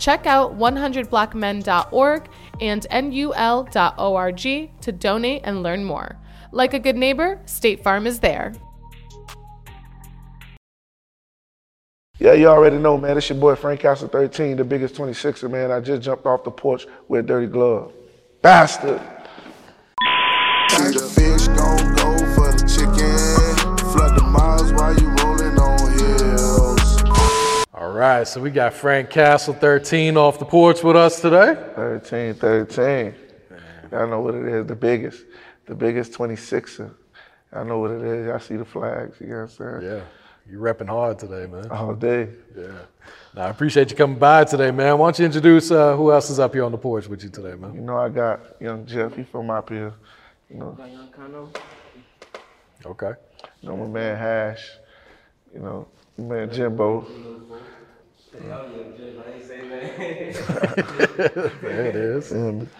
Check out 100blackmen.org and nul.org to donate and learn more. Like a good neighbor, State Farm is there. Yeah, you already know, man. It's your boy Frank Kastle 13, the biggest 26er, man. I just jumped off the porch with a dirty glove. Bastard. The fish gon' go for the chicken. Flood the miles while you rolling on hills. All right, so we got Frank Kastle 13 off the porch with us today. 13, 13. Y'all know what it is, the biggest. The biggest 26er. I know what it is. I see the flags, you know what I'm saying? Yeah, you're repping hard today, man. All day. Yeah. Now, I appreciate you coming by today, man. Why don't you introduce uh, who else is up here on the porch with you today, man? You know, I got young Jeff, he from up here. You know, Okay. you know my man Hash. You know, my man Jimbo. It is. Um,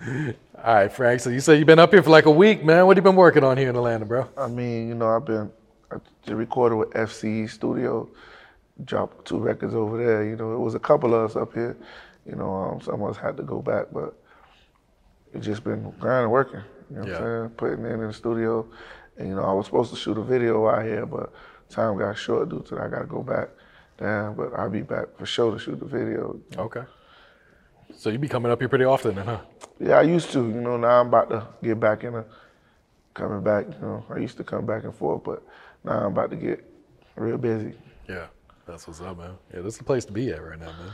All right, Frank. So you say you've been up here for like a week, man. What have you been working on here in Atlanta, bro? I mean, you know, I've been I recorded with FCE Studio, dropped two records over there. You know, it was a couple of us up here. You know, um, some of us had to go back, but it's just been grinding, working. You know what Yeah. I'm saying? Putting in in the studio, and you know, I was supposed to shoot a video out here, but time got short due to that. I got to go back. down, but I'll be back for sure to shoot the video. Okay. So you be coming up here pretty often, then, huh? Yeah, I used to. You know, now I'm about to get back in a coming back. You know, I used to come back and forth, but now I'm about to get real busy. Yeah. That's what's up, man. Yeah, this is the place to be at right now, man.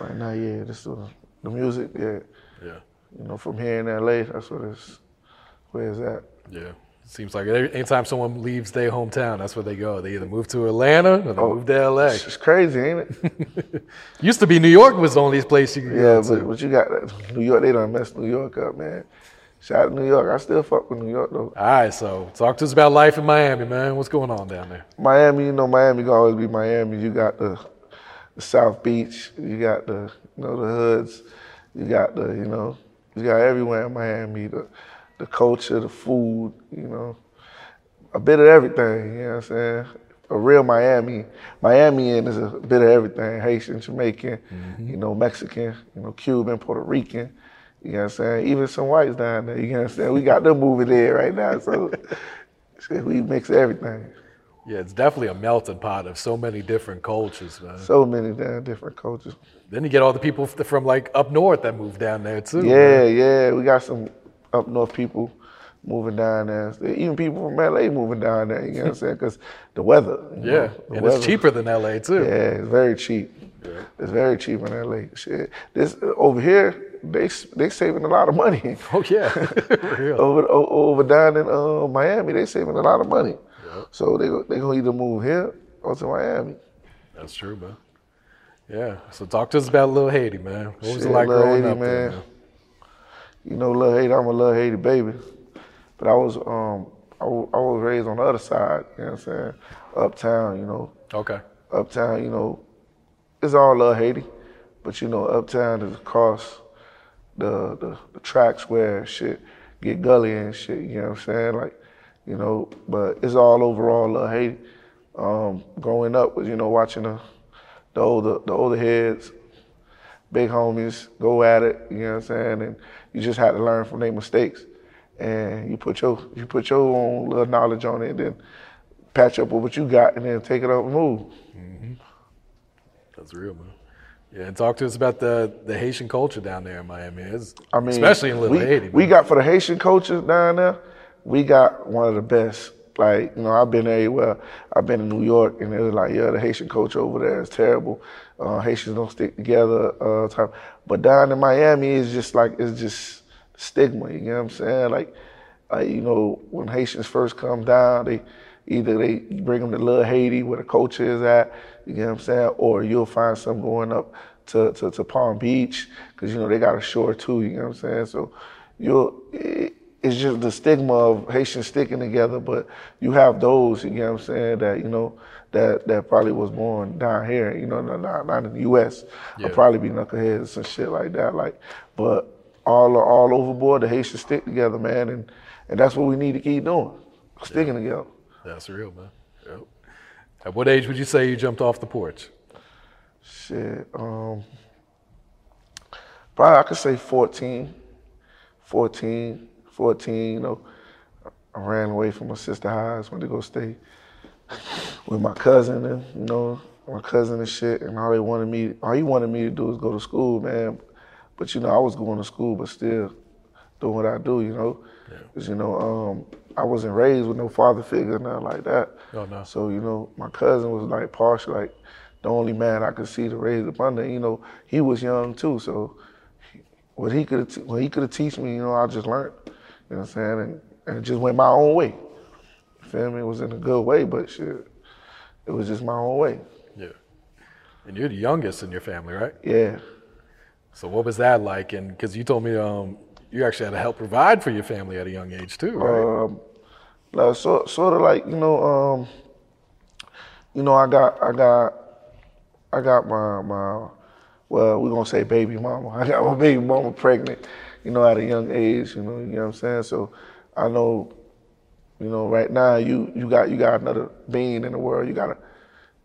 Right now, yeah, this is the music. Yeah, Yeah. you know, from here in LA, that's what it's where it's at. Yeah. Seems like anytime someone leaves their hometown, that's where they go. They either move to Atlanta or they Oh, move to LA. It's crazy, ain't it? Used to be New York was the only place you could yeah, go but, to. but you got New York. They done messed New York up, man. Shout out to New York. I still fuck with New York though. All right, so talk to us about life in Miami, man. What's going on down there? Miami, you know, Miami gonna always be Miami. You got the, the South Beach. You got the, you know, the hoods. You got the, you know, you got everywhere in Miami. The, the culture, the food. You know, a bit of everything. You know what I'm saying? A real Miami. Miamian is a bit of everything. Haitian, Jamaican, mm-hmm. you know, Mexican, you know, Cuban, Puerto Rican. You know what I'm saying? Even some whites down there. You know what I'm saying? We got them moving there right now. So we mix everything. Yeah, it's definitely a melting pot of so many different cultures, man. So many damn different cultures. Then you get all the people from like up north that move down there too. man. Yeah, yeah. We got some up north people moving down there. Even people from LA moving down there. You know what I'm saying? Because the weather. Yeah, know, the and weather. it's cheaper than LA too. Yeah, it's very cheap. It's very cheap in LA. Shit, this over here they they saving a lot of money. Oh yeah, over over down in uh, Miami, they saving a lot of money. Yeah. So they they gonna either move here or to Miami. That's true, man. Yeah. So talk to us about Little Haiti, man. What was Shit, it like growing Haiti, up there, man. You know, Lil Haiti, I'm a Lil Haiti baby. But I was um I I was raised on the other side, you know what I'm saying? Uptown, you know. Okay. Uptown, you know, it's all Lil Haiti. But you know, uptown is across the, the the tracks where shit get gully and shit, you know what I'm saying? Like, you know, but it's all overall Lil Haiti. Um, growing up was, you know, watching the the older the older heads big homies, go at it, you know what I'm saying? And you just had to learn from their mistakes. And you put your you put your own little knowledge on it and then patch up with what you got and then take it up and move. Mm-hmm. That's real, man. Yeah, and talk to us about the, the Haitian culture down there in Miami. It's, I mean, especially in Little we, Haiti. We got for the Haitian culture down there, we got one of the best. Like, you know, I've been everywhere. I've been in New York, and it was like, yeah, the Haitian culture over there is terrible. Uh, Haitians don't stick together. Uh, type. But down in Miami, it's just like it's just stigma. You know what I'm saying? Like, you know, when Haitians first come down, they either they bring them to Little Haiti where the culture is at. You know what I'm saying? Or you'll find some going up to, to, to Palm Beach because you know they got a shore too. You know what I'm saying? So you'll. It, it's just the stigma of Haitians sticking together, but you have those, you know what I'm saying, that, you know, that that probably was born down here, you know, not, not in the US. Yeah. I'll probably be knuckleheads and shit like that. Like, but all all overboard, the Haitians stick together, man, and, and that's what we need to keep doing. Sticking together. That's real, man. Yep. At what age would you say you jumped off the porch? Shit. Um probably I could say 14. 14, 14, you know. I ran away from my sister house, went to go stay with my cousin and you know, my cousin and shit, and all they wanted me all he wanted me to do was go to school, man. But you know, I was going to school but still doing what I do, you know. Cause you know, um, I wasn't raised with no father figure, nothing like that. Oh, no. So, you know, my cousin was like partial, like the only man I could see to raise up under. You know, he was young too, so what he could what he could have teach me, you know, I just learned. You know what I'm saying? And, and it just went my own way. You feel me? It was in a good way, but shit, it was just my own way. Yeah. And you're the youngest in your family, right? Yeah. So what was that like? And because you told me um, you actually had to help provide for your family at a young age too, right? Um, so, sort of like you know, um, you know, I got, I got, I got my my, well, we're gonna say baby mama. I got my baby mama pregnant, you know, at a young age. You know, you know what I'm saying. So, I know, you know, right now you you got you got another being in the world. You gotta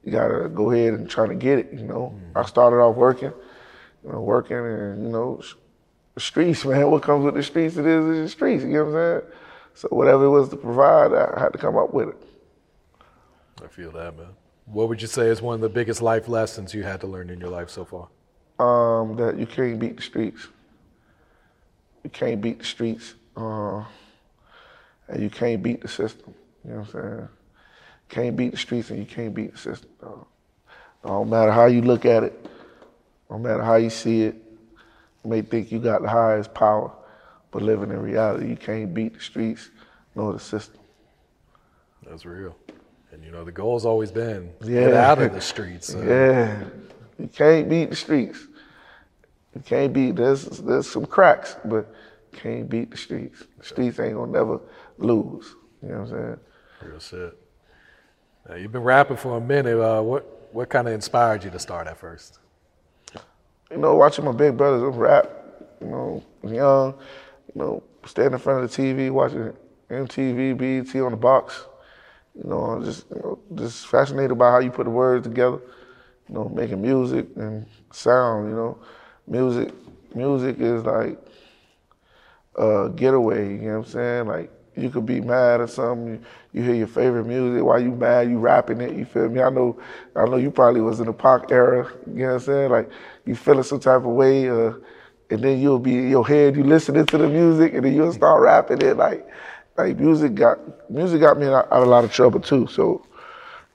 you gotta go ahead and try to get it. You know, I started off working, you know, working and you know, the streets, man. What comes with the streets, it is, is the streets. You know what I'm saying? So whatever it was to provide, I had to come up with it. I feel that, man. What would you say is one of the biggest life lessons you had to learn in your life so far? Um, that you can't beat the streets. You can't beat the streets, uh, and you can't beat the system. You know what I'm saying? Can't beat the streets, and you can't beat the system. Dog. No matter how you look at it, no matter how you see it, you may think you got the highest power, but living in reality, you can't beat the streets nor the system. That's real. And you know, the goal's always been Yeah. get out of the streets. so- Yeah, you can't beat the streets. You can't beat. There's there's some cracks, but you can't beat the streets. The streets ain't gonna never lose. You know what I'm saying? Real shit. Now, you've been rapping for a minute. Uh, what what kind of inspired you to start at first? You know, watching my big brothers rap. You know, young. You know, standing in front of the TV, watching MTV, BET on the box. You know, I'm just you know, just fascinated by how you put the words together. You know, making music and sound. You know, music music is like a getaway. You know what I'm saying? Like you could be mad or something. You, you hear your favorite music. While you mad, you rapping it. You feel me? I know. I know you probably was in the Pac era. You know what I'm saying? Like you feeling some type of way, uh, and then you'll be in your head. You listening to the music, and then you'll start rapping it. Like like music got music got me out, out of a lot of trouble too. So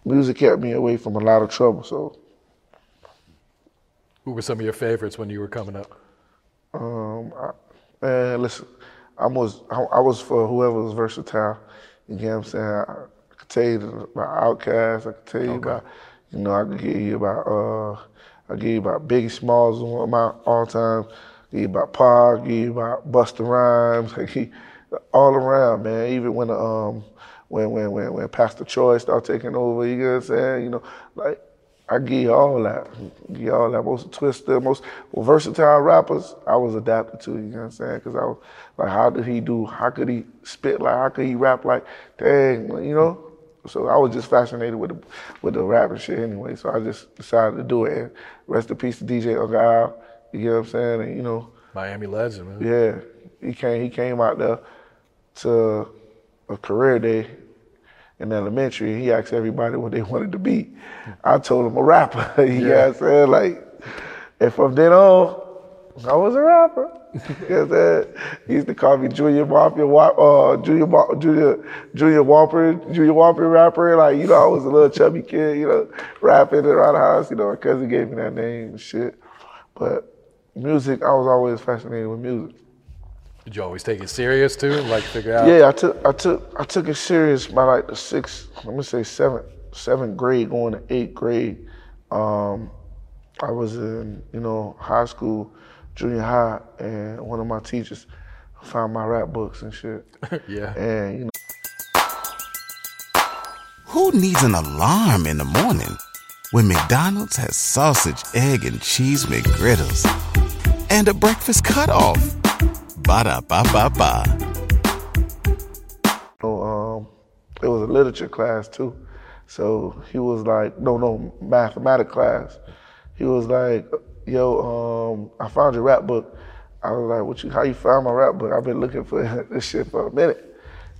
music kept me away from a lot of trouble. So Who were some of your favorites when you were coming up? um, I, man, listen, I was I, was for whoever was versatile. You know what I'm saying? I, could tell you about Outkast. I could tell you about you know I could give you about uh I give you about Biggie Smalls, one of my all time. Give you about Pac. Give you about Busta Rhymes. You all around, man. Even when um when when when when Pastor Troy started taking over, you know what I'm saying? You know, like I give you all that. Give all that. Most twisted, most versatile rappers, I was adapted to, you know what I'm saying? Because I was like, how did he do, how could he spit like, how could he rap like, dang, you know? So I was just fascinated with the, with the rapping shit anyway. So I just decided to do it. And rest in peace to DJ Uncle you know what I'm saying? And, you know, Miami legend, man. yeah, he came. He came out there to a career day in elementary. He asked everybody what they wanted to be. I told him a rapper. you know what I'm saying? Like, And from then on, I was a rapper. Yes, uh, he used to call me Junior Mafia, uh, Junior, Junior, Junior Whopper, Junior Whopper rapper. Like, you know, I was a little chubby kid, you know, rapping around the house. You know, my cousin gave me that name and shit. But music, I was always fascinated with music. Did you always take it serious too? Like figure out? Yeah, I took I took I took it serious by like the sixth, let me say seventh, seventh grade, going to eighth grade. Um, I was in, you know, high school, junior high, and one of my teachers found my rap books and shit. Yeah. And you know, Who needs an alarm in the morning when McDonald's has sausage, egg, and cheese McGriddles and a breakfast cutoff? Ba da ba ba ba. know, um, it was a literature class too. So he was like, no, no, mathematics class. He was like, yo, um, I found your rap book. I was like, what you, how you found my rap book? I've been looking for this shit for a minute.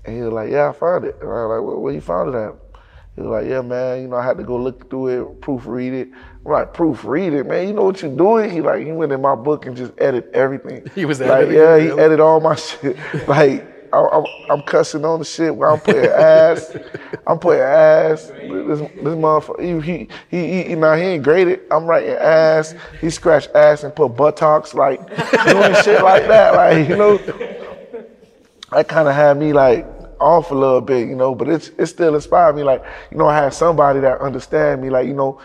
And he was like, yeah, I found it. And I was like, well, where you found it at? He was like, yeah, man, you know, I had to go look through it, proofread it. I'm like, proofread it, man. You know what you're doing? He like, he went in my book and just edited everything. He was like, yeah, he edited all my shit. like, I, I'm, I'm cussing on the shit where I'm putting ass. I'm putting ass. This, this motherfucker, he, he, he, he, now he ain't graded. I'm writing ass. He scratched ass and put buttocks, like, doing shit like that. Like, you know, that kind of had me like off a little bit, you know, but it's it still inspired me. Like, you know, I had somebody that understand me, like, you know,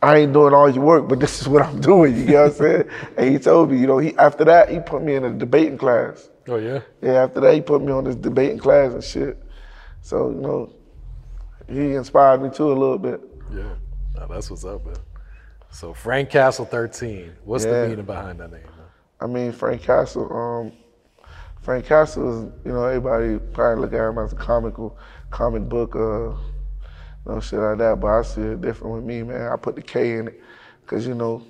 I ain't doing all your work, but this is what I'm doing, you know what I'm saying? And he told me, you know, he after that he put me in a debating class. Oh yeah. Yeah, after that he put me on this debating class and shit. So, you know, he inspired me too a little bit. Yeah. Now that's what's up, man. So Frank Kastle 13. What's Yeah. the meaning behind that name? Man? I mean, Frank Castle. Um, Frank Castle is, you know, everybody probably look at him as a comical, comic book, uh, you know, shit like that. But I see it different with me, man. I put the K in it, cause you know,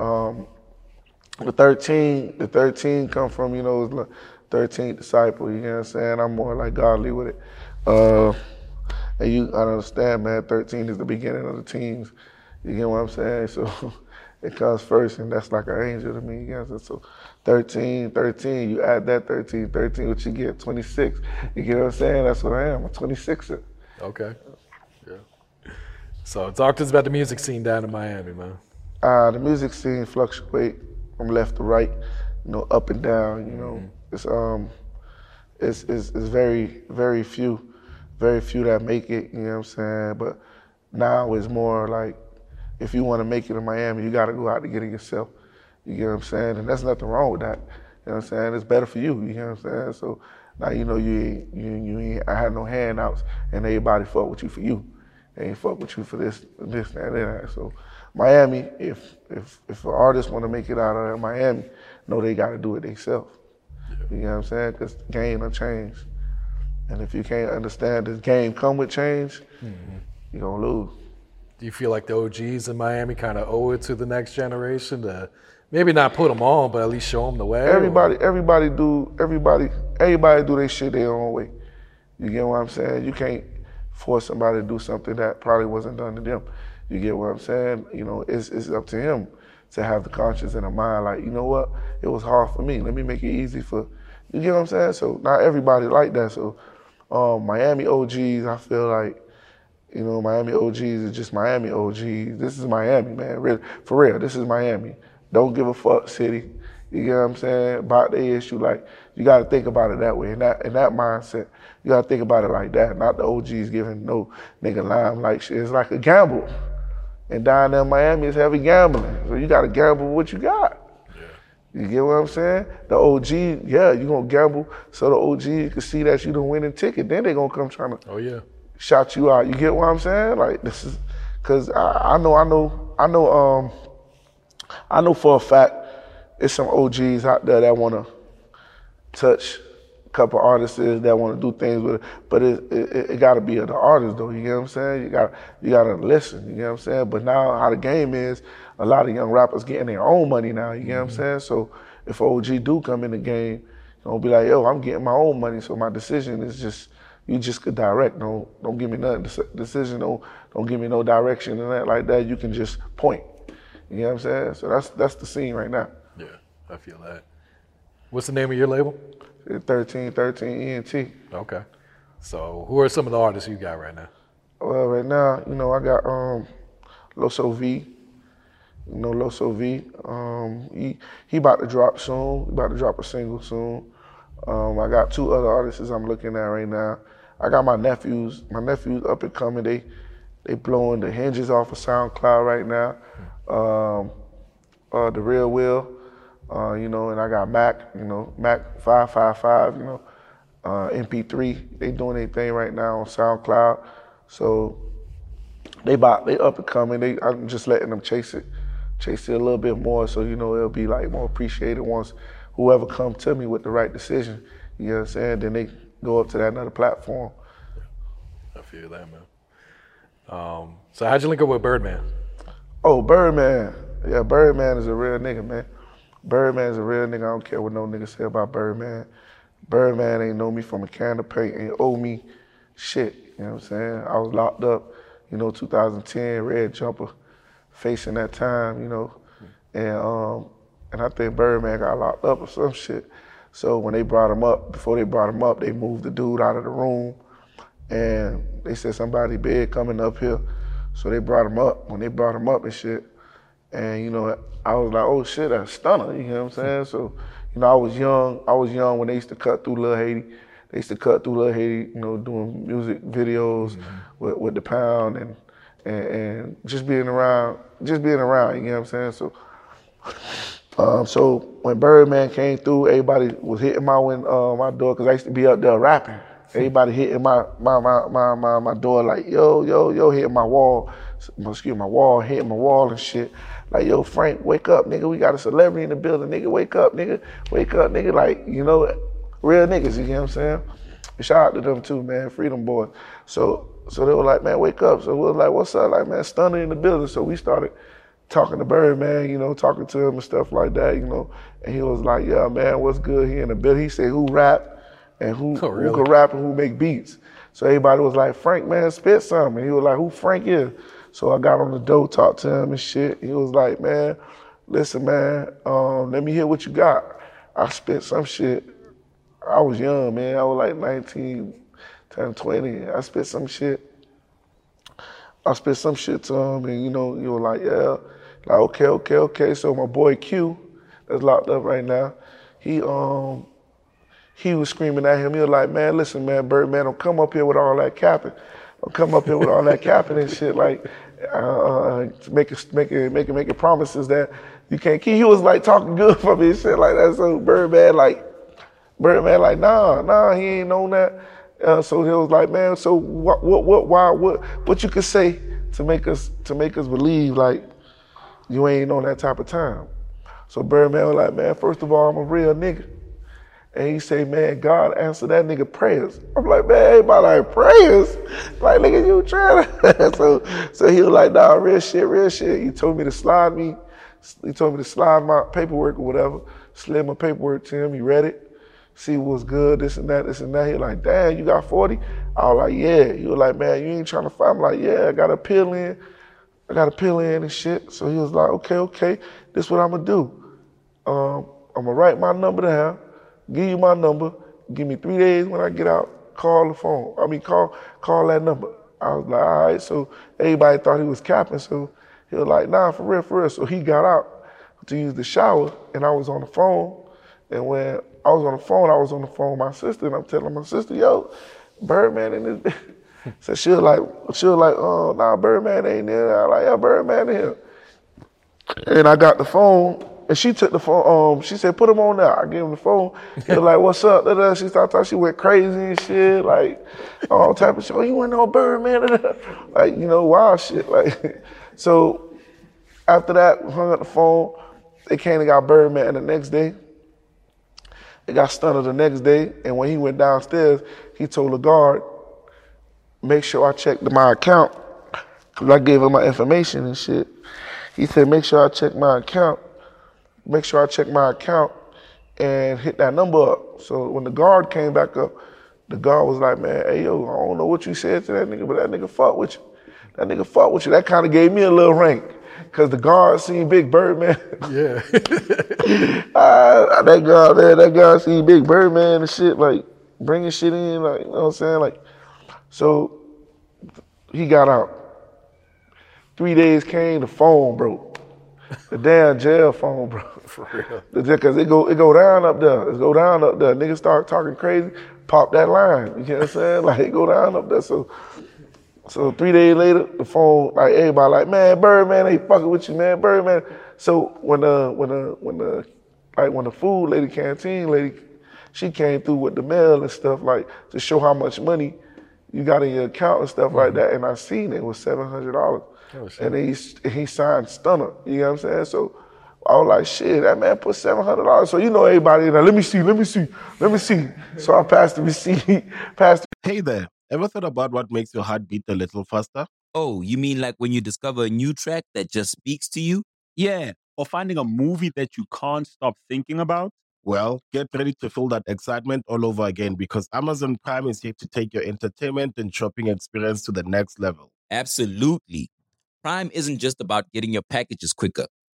um, the thirteen, the thirteen come from, you know, like thirteenth disciple. You know what I'm saying? I'm more like godly with it. Uh, and you, I understand, man. Thirteen is the beginning of the teens. You get what I'm saying? So it comes first, and that's like an angel to me. You know what I'm saying? So 13, 13, you add that 13, 13, what you get? 26. You get what I'm saying? That's what I am. I'm 26er. Okay. Yeah. So talk to us about the music scene down in Miami, man. Uh, the music scene fluctuate from left to right, you know, up and down. You know, it's um, it's, it's it's very very few, very few that make it. You know what I'm saying? But now it's more like, if you want to make it in Miami, you got to go out and get it yourself. You get what I'm saying? And that's nothing wrong with that. You know what I'm saying? It's better for you. You know what I'm saying? So now you know you ain't you you ain't. I had no handouts, and everybody fuck with you for you. They ain't fuck with you for this, this, that, and that. So Miami, if if if an artist want to make it out of Miami, know they got to do it themselves. You know what I'm saying? Because the game will change, and if you can't understand this game come with change, mm-hmm. you're gonna lose. Do you feel like the OGs in Miami kind of owe it to the next generation to maybe not put them on, but at least show them the way? Everybody, everybody do, everybody, everybody do their shit their own way. You get what I'm saying? You can't force somebody to do something that probably wasn't done to them. You get what I'm saying? You know, it's it's up to him to have the conscience and the mind. Like, you know what? It was hard for me. Let me make it easy for. You get what I'm saying? So not everybody like that. So um, Miami OGs, I feel like you know, Miami OGs is just Miami OGs. This is Miami, man. Really, for real, this is Miami. Don't give a fuck, city. You get what I'm saying? About the issue, like you got to think about it that way, in that in that mindset. You got to think about it like that. Not the OGs giving no nigga limelight shit. It's like a gamble. And down there in Miami, it's heavy gambling. So you got to gamble what you got. You get what I'm saying? The OG, yeah, you gonna gamble so the OG can see that you the winning ticket. Then they gonna come trying to Oh yeah. shout you out. You get what I'm saying? Like this is, cause I, I know, I know, I know, um, I know for a fact, it's some OGs out there that wanna touch a couple artists that wanna do things with it, but it, it, it gotta be the artist though. You get what I'm saying? You got, you gotta listen. You get what I'm saying? But now how the game is, a lot of young rappers getting their own money now. You get what I'm mm-hmm. saying? So if OG do come in the game, don't be like, yo, I'm getting my own money, so my decision is just you just could direct. Don't don't give me nothing. Decision. Don't don't give me no direction and that like that. You can just point. You know what I'm saying? So that's that's the scene right now. Yeah, I feel that. What's the name of your label? 1313 ENT. Okay. So who are some of the artists you got right now? Well, right now, you know, I got um, Loso V. You know, Loso V. Um, he he about to drop soon. He about to drop a single soon. Um, I got two other artists I'm looking at right now. I got my nephews. My nephews up and coming. They they blowing the hinges off of SoundCloud right now. Um, uh, the Real Will. Uh, you know, and I got Mac. You know, Mac five five five. You know, uh, MP3. They doing their thing right now on SoundCloud. So they about they up and coming. They I'm just letting them chase it, chase it a little bit more. So you know it'll be like more appreciated once whoever come to me with the right decision. You know what I'm saying? Then they go up to that another platform. I feel that, man. Um, so how'd you link up with Birdman? Oh, Birdman. Yeah, Birdman is a real nigga, man. Birdman is a real nigga. I don't care what no nigga say about Birdman. Birdman ain't know me from a can of paint, ain't owe me shit. You know what I'm saying? I was locked up, you know, 2010, red jumper, facing that time, you know. And um, and I think Birdman got locked up or some shit. So when they brought him up, before they brought him up, they moved the dude out of the room. And they said somebody big coming up here. So they brought him up. When they brought him up and shit, and you know, I was like, oh shit, that's Stunna. You know what I'm saying? So, you know, I was young. I was young when they used to cut through Lil Haiti. They used to cut through Lil Haiti, you know, doing music videos with, with the pound and, and and just being around, just being around. You know what I'm saying? So, um, so when Birdman came through, everybody was hitting my win, uh, my door because I used to be up there rapping. Everybody hitting my my, my my my my door like yo yo yo hitting my wall, excuse my wall hitting my wall and shit. Like yo Frank, wake up, nigga. We got a celebrity in the building, nigga. Wake up, nigga. Wake up, nigga. Like you know, real niggas. You know what I'm saying? Shout out to them too, man. Freedom boys. So so they were like, man, wake up. So we was like, what's up? Like man, Stunna in the building. So we started talking to Birdman, you know, talking to him and stuff like that, you know. And he was like, yeah, man, what's good here in the building? He said, who rap and who, Oh, really? who can rap and who make beats. So everybody was like, Frank, man, spit something. And he was like, who Frank is? So I got on the door, talked to him and shit. He was like, man, listen, man, um, let me hear what you got. I spit some shit. I was young, man. I was like 19, 10, 20. I spit some shit. I spit some shit to him, and you know, you were like, yeah, like okay, okay, okay. So my boy Q, that's locked up right now, he um he was screaming at him. He was like, man, listen, man, Birdman, don't come up here with all that capping. Don't come up here with all that capping and shit, like uh, uh, making making making making promises that you can't keep. He was like talking good for me and shit like that. So Birdman like Birdman like, nah, nah, he ain't known that. Uh, so he was like, man, so what, what, what, why, what, what you could say to make us, to make us believe like you ain't on that type of time. So Birdman was like, man, first of all, I'm a real nigga. And he say, man, God answered that nigga prayers. I'm like, man, everybody like prayers. Like, nigga, you trying to. so, so he was like, nah, real shit, real shit. He told me to slide me. He told me to slide my paperwork or whatever. Slid my paperwork to him. He read it see what's good, this and that, this and that. He like, damn, you got 40? I was like, yeah. He was like, man, you ain't trying to fight. I'm like, yeah, I got a pill in. I got a pill in and shit. So he was like, okay, okay, this what I'm gonna do. Um, I'm gonna write my number down, give you my number, give me three days when I get out, call the phone. I mean, call call that number. I was like, all right. So everybody thought he was capping. So he was like, nah, for real, for real. So he got out to use the shower, and I was on the phone. And when I was on the phone, I was on the phone with my sister, and I'm telling my sister, yo, Birdman in this. so she was like, she was like, oh, nah, Birdman ain't there. I was like, yeah, Birdman in here. And I got the phone, and she took the phone. Um, she said, "Put him on there." I gave him the phone. He was like, "What's up?" Da, da. She started talking. She went crazy and shit, like all type of shit. Oh, you went on Birdman, da, da. like you know, wild shit. Like so. After that, hung up the phone. They came and got Birdman the next day. They got stunned the next day, and when he went downstairs, he told the guard, "Make sure I check my account." Cause I gave him my information and shit. He said, make sure I check my account. Make sure I check my account and hit that number up. So when the guard came back up, the guard was like, man, hey yo, I don't know what you said to that nigga, but that nigga fuck with you. That nigga fuck with you. That kind of gave me a little rank. cause the guard seen Big Birdman. Yeah. Ah, that guy, man, that guy seen Big Birdman and shit, like bringing shit in, like you know what I'm saying, like. So he got out. Three days came, the phone broke. The damn jail phone broke. For real. Because it go it go down up there. It go down up there. Niggas start talking crazy, pop that line. You know what I'm saying? Like it go down up there. So so three days later, the phone, like everybody like, man, Birdman ain't fucking with you, man, Birdman. So when the when the when the like when the food lady, canteen lady, she came through with the mail and stuff like to show how much money you got in your account and stuff like mm-hmm. that. And I seen it was seven hundred dollars. Oh, and he he signed Stunna. You know what I'm saying? So I was like, shit, that man put seven hundred dollars. So you know everybody in there, let me see, let me see, let me see. So I passed the receipt, passed The- Hey there, ever thought about what makes your heart beat a little faster? Oh, you mean like when you discover a new track that just speaks to you? Yeah, or finding a movie that you can't stop thinking about. Well, get ready to feel that excitement all over again because Amazon Prime is here to take your entertainment and shopping experience to the next level. Absolutely. Prime isn't just about getting your packages quicker.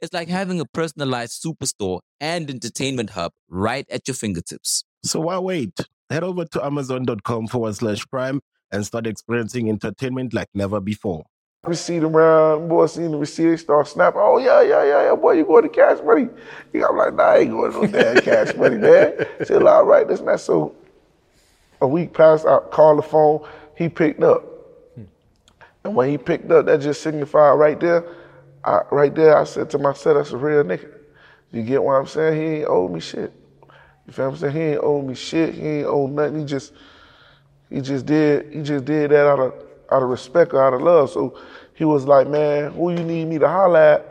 It's like having a personalized superstore and entertainment hub right at your fingertips. So why wait? Head over to amazon.com forward slash prime and start experiencing entertainment like never before. receipt around, boy seen the receipt, they start snapping, oh yeah, yeah, yeah, yeah, boy, you going to cash money. You I'm like, nah, I ain't going to no damn cash money, man. Said, all right, this and that. So a week passed, I called the phone, he picked up. Hmm. And when he picked up, that just signified right there, I, right there, I said to myself, that's a real nigga. You get what I'm saying? He ain't owe me shit. You feel what I'm saying? He ain't owe me shit. He ain't owe nothing. He just, he just did, he just did that out of, out of respect or out of love. So he was like, man, who you need me to holler at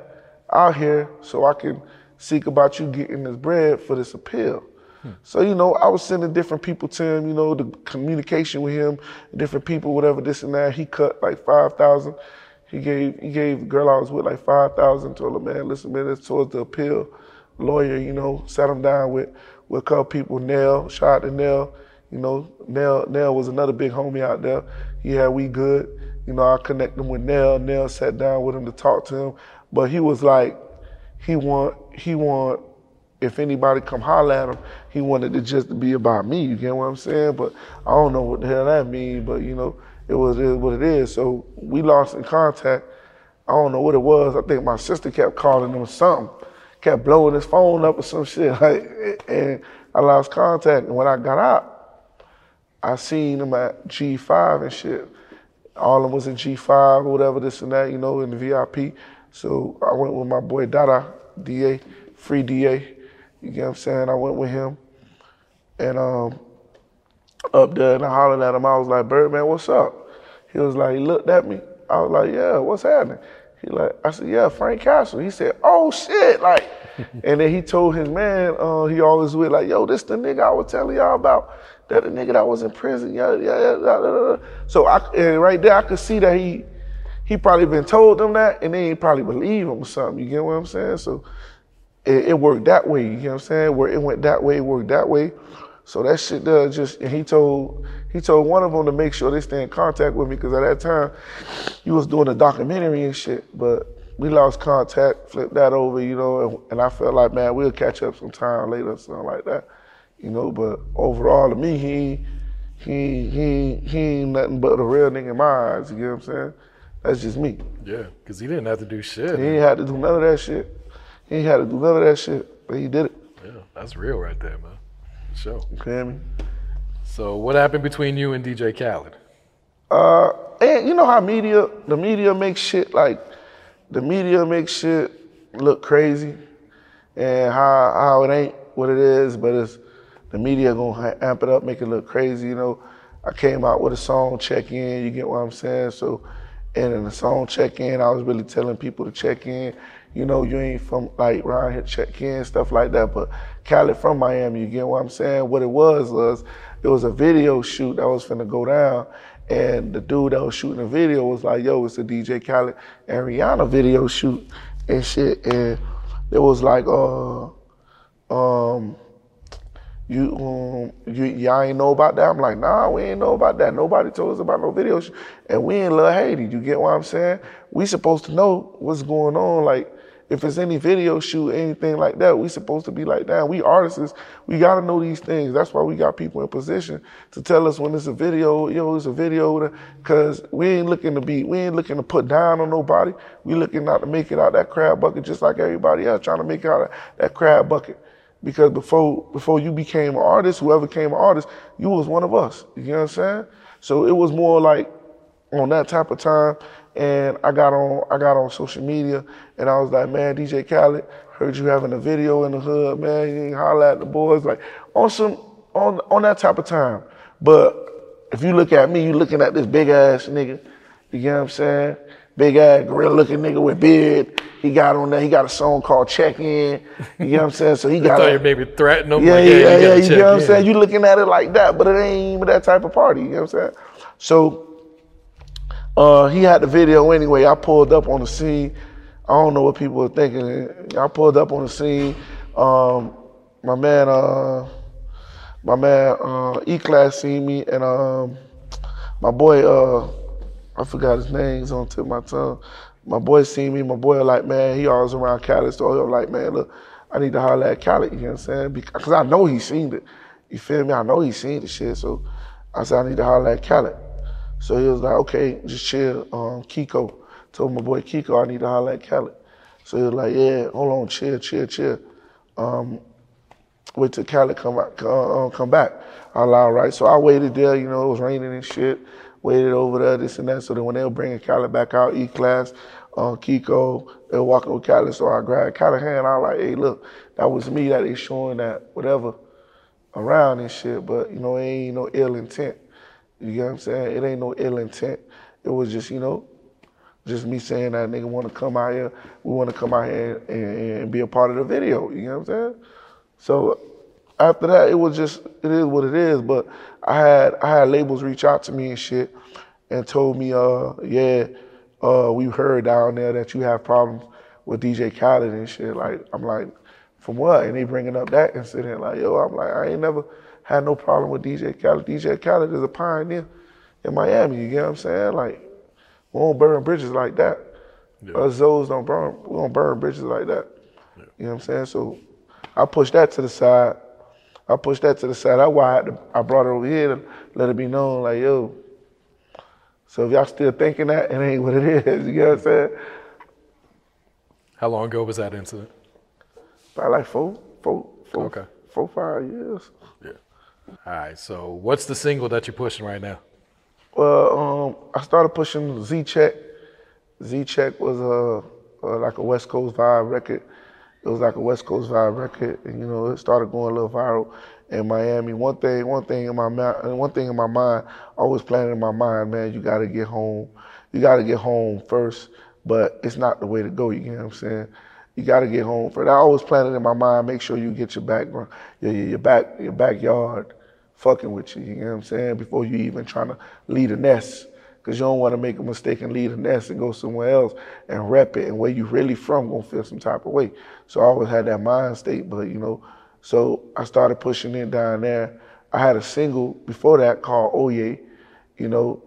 out here so I can seek about you getting this bread for this appeal. Hmm. So, you know, I was sending different people to him, you know, the communication with him, different people, whatever, this and that. He cut like 5,000. He gave he gave the girl I was with like 5,000, told her, man, listen, man, it's towards the appeal. Lawyer, you know, sat him down with, with a couple people, Nell, shot to Nell. You know, Nell, Nell was another big homie out there. He had We Good. You know, I connected him with Nell. Nell sat down with him to talk to him. But he was like, he want, he want, if anybody come holler at him, he wanted it just to be about me. You get what I'm saying? But I don't know what the hell that mean. But you know, it was what it is. So we lost in contact. I don't know what it was. I think my sister kept calling him something, kept blowing his phone up or some shit. And I lost contact. And when I got out, I seen him at G5 and shit. All of them was in G5 or whatever, this and that, you know, in the VIP. So I went with my boy Dada, DA, free DA. You get what I'm saying? I went with him. And um, up there and I hollered at him. I was like, Birdman, what's up? He was like, he looked at me. I was like, yeah, what's happening? He like, I said, yeah, Frank Kastle. He said, oh shit, like, and then he told his man, uh, he always with like, yo, this the nigga I was telling y'all about. That the nigga that was in prison. Yeah, yeah, yeah. So I, and right there, I could see that he, he probably been told them that, and they ain't probably believe him or something. You get what I'm saying? So it, it worked that way. You know what I'm saying? Where it went that way, it worked that way. So that shit there just, and he told he told one of them to make sure they stay in contact with me because at that time, he was doing a documentary and shit. But we lost contact, flipped that over, you know, and, and I felt like, man, we'll catch up sometime later, something like that, you know. But overall, to me, he he he he ain't nothing but a real nigga in my eyes. You get what I'm saying? That's just me. Yeah, because he didn't have to do shit. He ain't had to do none of that shit. He ain't had to do none of that shit, but he did it. Yeah, that's real right there, man. Sure. You feel me? So what happened between you and DJ Khaled? Uh, and you know how media, the media makes shit like, the media makes shit look crazy, and how how it ain't what it is, but it's the media gonna amp it up, make it look crazy. You know, I came out with a song, check in. You get what I'm saying? So And in the song Check In, I was really telling people to check in. You know, you ain't from like around here, check in, stuff like that. But Khaled from Miami, you get what I'm saying? What it was was it was a video shoot that was finna go down. And the dude that was shooting the video was like, yo, it's a DJ Khaled and Rihanna video shoot and shit. And it was like, uh, um, you, um, you, y'all ain't know about that? I'm like, nah, we ain't know about that. Nobody told us about no video shoot. And we in Lil Haiti, you get what I'm saying? We supposed to know what's going on. Like, if it's any video shoot, anything like that, we supposed to be like, damn, we artists, we gotta know these things. That's why we got people in position to tell us when it's a video, yo, it's a video, cause we ain't looking to be, we ain't looking to put down on nobody. We looking not to make it out that crab bucket just like everybody else trying to make out that crab bucket. Because before before you became an artist, whoever became an artist, you was one of us. You know what I'm saying? So it was more like on that type of time and I got on I got on social media and I was like, man, DJ Khaled, heard you having a video in the hood, man. You ain't holler at the boys like on some on on that type of time. But if you look at me, you looking at this big ass nigga. You get what I'm saying? Big ass gorilla looking nigga with beard. He got on there. He got a song called Check In. You get what I'm saying? So he got. I thought you maybe threatening him. Yeah, like, yeah, yeah. you, yeah you get what I'm in. saying? You looking at it like that, but it ain't even that type of party. You know what I'm saying? So uh, he had the video anyway. I pulled up on the scene. I don't know what people were thinking. I pulled up on the scene. Um, my man, uh, my man, uh, E Class seen me, and um, my boy, uh, I forgot his name. He's on tip my tongue. My boy seen me. My boy like, man, he always around Khaled, so he was like, man, look, I need to holler at Khaled. You know what I'm saying? Because I know he seen it. You feel me? I know he seen the shit. So I said, I need to holler at Khaled. So he was like, okay, just chill. Um, Kiko. Told my boy Kiko I need to holler at Khaled. So he was like, yeah, hold on, chill, chill, chill. Um, wait till Khaled come back, uh, come back. I was like, all right. So I waited there, you know, it was raining and shit. Waited over there, this and that. So then when they were bringing Khaled back out, E-Class, uh, Kiko, they were walking with Khaled. So I grabbed Khaled hand. I was like, hey, look, that was me that they showing that whatever around and shit. But, you know, it ain't no ill intent. You get what I'm saying? It ain't no ill intent. It was just, you know, just me saying that nigga want to come out here. We want to come out here and, and, and be a part of the video. You know what I'm saying? So after that, it was just it is what it is. But I had I had labels reach out to me and shit, and told me, uh, yeah, uh, we heard down there that you have problems with DJ Khaled and shit. Like I'm like, from what? And they bringing up that incident. Like yo, I'm like I ain't never had no problem with DJ Khaled. DJ Khaled is a pioneer in Miami. You get what I'm saying? Like we don't burn bridges like that. Us Zoes don't burn. We don't burn bridges like that. You know what I'm saying? So I pushed that to the side. I pushed that to the side. That's why I, to, I brought it over here to let it be known, like, yo. So if y'all still thinking that, it ain't what it is. You get what I'm saying? How long ago was that incident? About like four, four, four, Okay. four, five years. All right. So what's the single that you're pushing right now? Well, um, I started pushing Z Check. Z Check was a, a like a West Coast vibe record. It was like a West Coast vibe record, and you know it started going a little viral in Miami. One thing, one thing in my mind, one thing in my mind, always planning in my mind, man, you got to get home. You got to get home first, but it's not the way to go. You get what I'm saying? You got to get home first. I always planning in my mind. Make sure you get your background, your, your back, your backyard fucking with you. You know what I'm saying? Before you even trying to lead a nest. Because you don't want to make a mistake and lead a nest and go somewhere else and rep it. And where you really from to feel some type of way. So I always had that mind state. But, you know, so I started pushing it down there. I had a single before that called Oye, you know,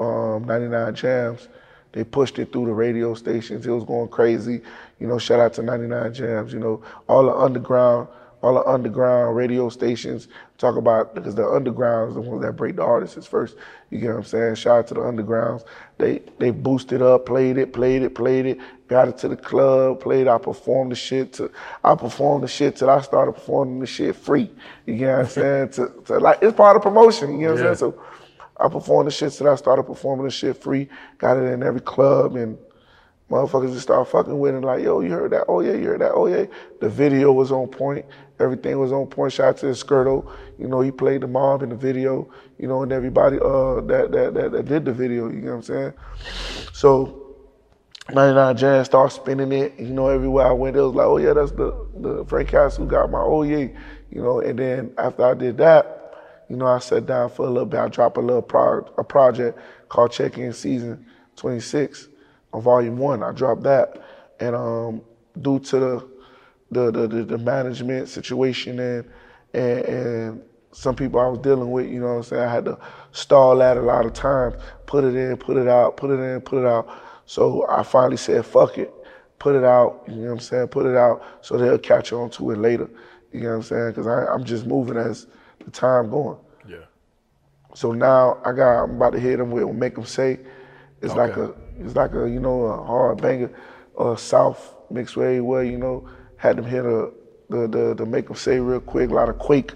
um, 99 Jamz. They pushed it through the radio stations. It was going crazy. You know, shout out to 99 Jamz. You know, all the underground, all the underground radio stations talk about because the underground is the ones that break the artists first. You get what I'm saying? Shout out to the undergrounds. They they boosted up, played it, played it, played it, got it to the club, played. I performed the shit to I performed the shit till I started performing the shit free. You get what I'm saying? to, to like it's part of promotion. You know what Yeah. I'm saying? So I performed the shit till I started performing the shit free. Got it in every club and motherfuckers just start fucking with it. Like, yo, you heard that? Oh yeah, you heard that? Oh yeah. The video was on point. Everything was on point. Shout out to Skirto. You know, he played the mob in the video. You know, and everybody uh, that, that that that did the video. You know what I'm saying? So. 99 Jamz start spinning it, you know, everywhere I went, it was like, oh yeah, that's the, the Frank Kastle who got my oh yeah, you know, and then after I did that, you know, I sat down for a little bit, I dropped a little pro- a project called Check In Season 26 on volume one. I dropped that. And um, due to the the, the, the, the management situation and, and and some people I was dealing with, you know what I'm saying? I had to stall that a lot of times, put it in, put it out, put it in, put it out. So I finally said, fuck it, put it out, you know what I'm saying? Put it out so they'll catch on to it later, you know what I'm saying? Because I'm just moving as the time going. Yeah. So now I got, I'm about to hit them with Make Them Say. It's Okay. like a, it's like a, you know, a hard banger, uh, South mixed way where, you know, had them hit a, the, the, the Make Them Say real quick, a lot of Quake.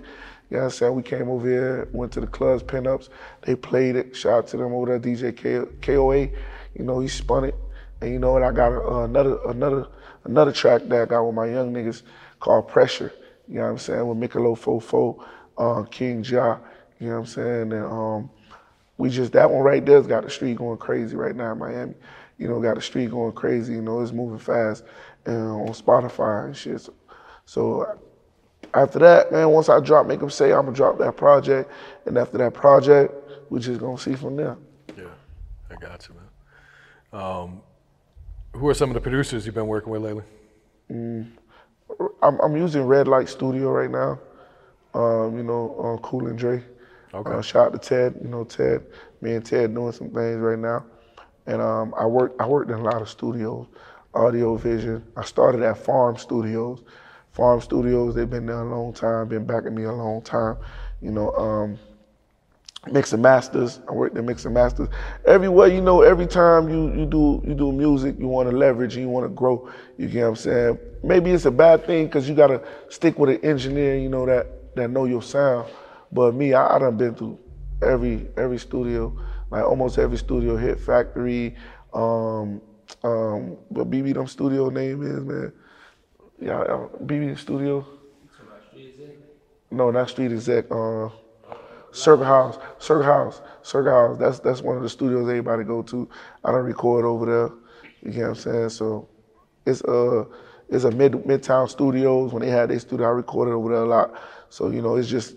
You know what I'm saying? We came over here, went to the clubs, pinups. They played it. Shout out to them over there, DJ K- KOA. You know, he spun it. And you know what? I got uh, another another another track that I got with my young niggas called Pressure. You know what I'm saying? With Mikalo Fofo, uh, King Ja. You know what I'm saying? And um, we just that one right there's got the street going crazy right now in Miami. You know, got the street going crazy. You know, it's moving fast and on Spotify and shit. So, so after that, man, once I drop, make them say I'm gonna drop that project, and after that project, we just gonna see from there. Yeah, I got you, man. Um, who are some of the producers you've been working with lately? Mm, I'm, I'm using Red Light Studio right now. Um, you know, uh, Cool and Dre. Okay. Uh, shout out to Ted. You know, Ted. Me and Ted doing some things right now. And um, I worked I worked in a lot of studios, audio vision. I started at Farm Studios. Farm Studios, they've been there a long time, been backing me a long time. You know, um, Mix and Masters. I worked at Mix and Masters. Everywhere, you know, every time you, you do you do music, you want to leverage you want to grow. You get what I'm saying? Maybe it's a bad thing because you got to stick with an engineer, you know, that that know your sound. But me, I, I done been through every every studio, like almost every studio, Hit Factory, um, um, BB them studio name is, man. Yeah, uh, BB Studio. No, not Street Exec. Uh, Circle House, Circle House, Circle House. That's that's one of the studios everybody go to. I don't record over there. You get what I'm saying? So it's uh it's a mid midtown studios. When they had their studio, I recorded over there a lot. So you know, it's just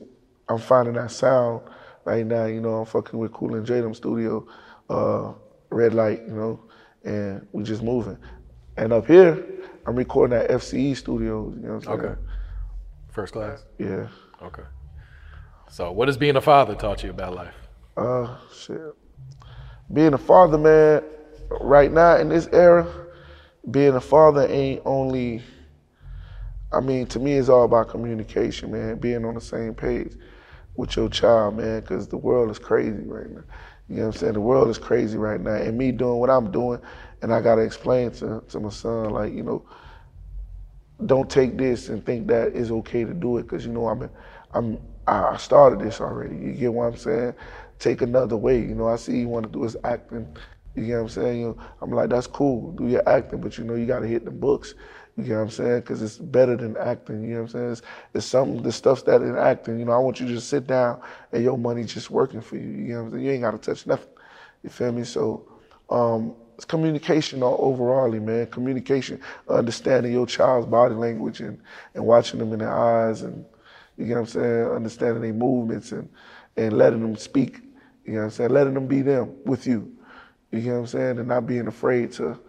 I'm finding that sound right now. You know, I'm fucking with Cool and J them studio, uh, Red Light. You know, and we just moving. And up here, I'm recording at FCE Studios. You know what I'm saying? Okay. First class? Yeah. Okay. So, what has being a father taught you about life? Uh, shit. Being a father, man, right now in this era, being a father ain't only. I mean, to me, it's all about communication, man. Being on the same page with your child, man, because the world is crazy right now. You know what I'm saying? The world is crazy right now, and me doing what I'm doing, and I gotta explain to to my son, like, you know, don't take this and think that it's okay to do it, because you know I'm I'm I started this already. You get what I'm saying? Take another way. You know, I see you want to do his acting. You get what I'm saying? You know, I'm like, that's cool. Do your acting, but you know, you got to hit the books. You know what I'm saying? Because it's better than acting. You know what I'm saying? It's, it's something, the stuff's that in acting. You know, I want you to just sit down and your money just working for you. You know what I'm saying? You ain't got to touch nothing. You feel me? So, um, it's communication all overall, man. Communication, understanding your child's body language and, and watching them in their eyes and, you know what I'm saying, understanding their movements and, and letting them speak. You know what I'm saying? Letting them be them with you. You know what I'm saying? And not being afraid to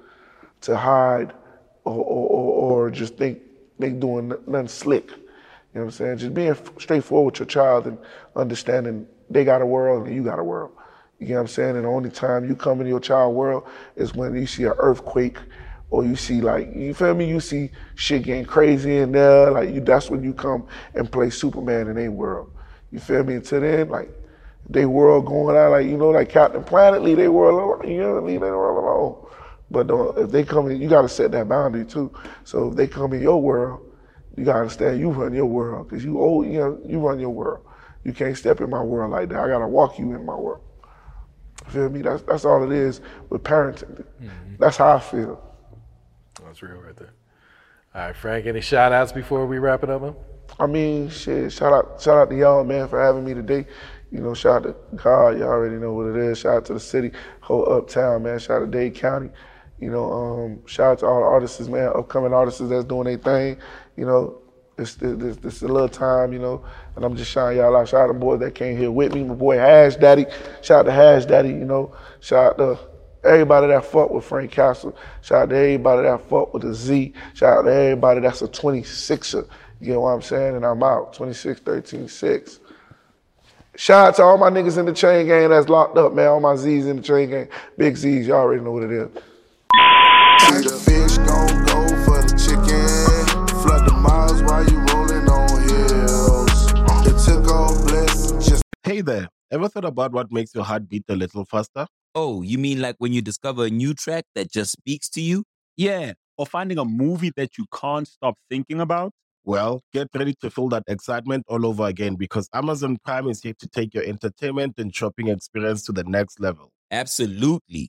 to hide or, or, or, just think they doing nothing slick. You know what I'm saying? Just being straightforward with your child and understanding they got a world and you got a world. You know what I'm saying? And the only time you come into your child world is when you see an earthquake or you see like you feel me, you see shit getting crazy in there, like you that's when you come and play Superman in their world. You feel me? Until then, like they world going out like you know, like Captain Planet, leave their world alone. You know, leave their world alone. But don't, if they come in, you gotta set that boundary too. So if they come in your world, you gotta understand you run your world because you old, you know, you run your world. You can't step in my world like that. I gotta walk you in my world. Feel me? That's that's all it is with parenting. Mm-hmm. That's how I feel. That's real right there. All right, Frank, any shout outs before we wrap it up, man? I mean, shit, shout out shout out to y'all, man, for having me today. You know, shout out to God, you all already know what it is. Shout out to the city, whole uptown, man. Shout out to Dade County. You know, um, shout out to all the artists, man, upcoming artists that's doing their thing. You know, it's, this this a little time, you know, and I'm just shouting y'all out. Shout out to the boys that came here with me, my boy Hash Daddy. Shout out to Hash Daddy, you know. Shout out to everybody that fuck with Frank Kastle. Shout out to everybody that fuck with the Z. Shout out to everybody that's a 26er. You get what I'm saying? And I'm out. 26, 13, 6. Shout out to all my niggas in the chain gang that's locked up, man. All my Z's in the chain gang. Big Z's, y'all already know what it is. The fish gon' go for the chicken. Flood the miles while you rolling on hills. It took all blessings just Hey there, ever thought about what makes your heart beat a little faster? Oh, you mean like when you discover a new track that just speaks to you? Yeah, or finding a movie that you can't stop thinking about? Well, get ready to feel that excitement all over again because Amazon Prime is here to take your entertainment and shopping experience to the next level. Absolutely.